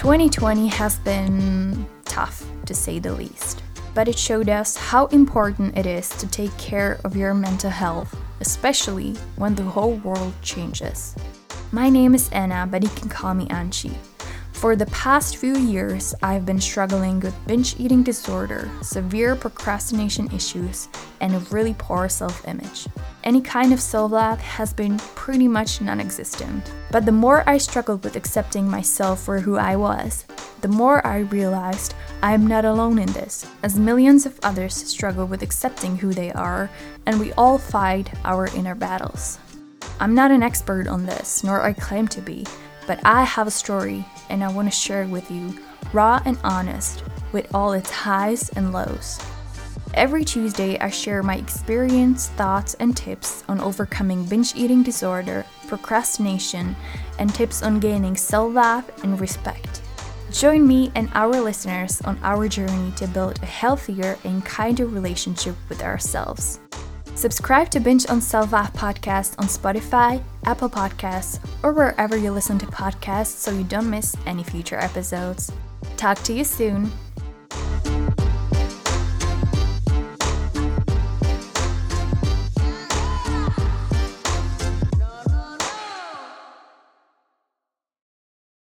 2020 has been tough, to say the least, but it showed us how important it is to take care of your mental health, especially when the whole world changes. My name is Anna, but you can call me Anchi. For the past few years, I've been struggling with binge eating disorder, severe procrastination issues, and a really poor self image. Any kind of self love has been pretty much non existent. But the more I struggled with accepting myself for who I was, the more I realized I am not alone in this, as millions of others struggle with accepting who they are, and we all fight our inner battles. I'm not an expert on this, nor I claim to be, but I have a story and I want to share it with you, raw and honest, with all its highs and lows. Every Tuesday, I share my experience, thoughts, and tips on overcoming binge eating disorder, procrastination, and tips on gaining self love and respect. Join me and our listeners on our journey to build a healthier and kinder relationship with ourselves. Subscribe to Binge on Self Love podcast on Spotify, Apple Podcasts, or wherever you listen to podcasts so you don't miss any future episodes. Talk to you soon.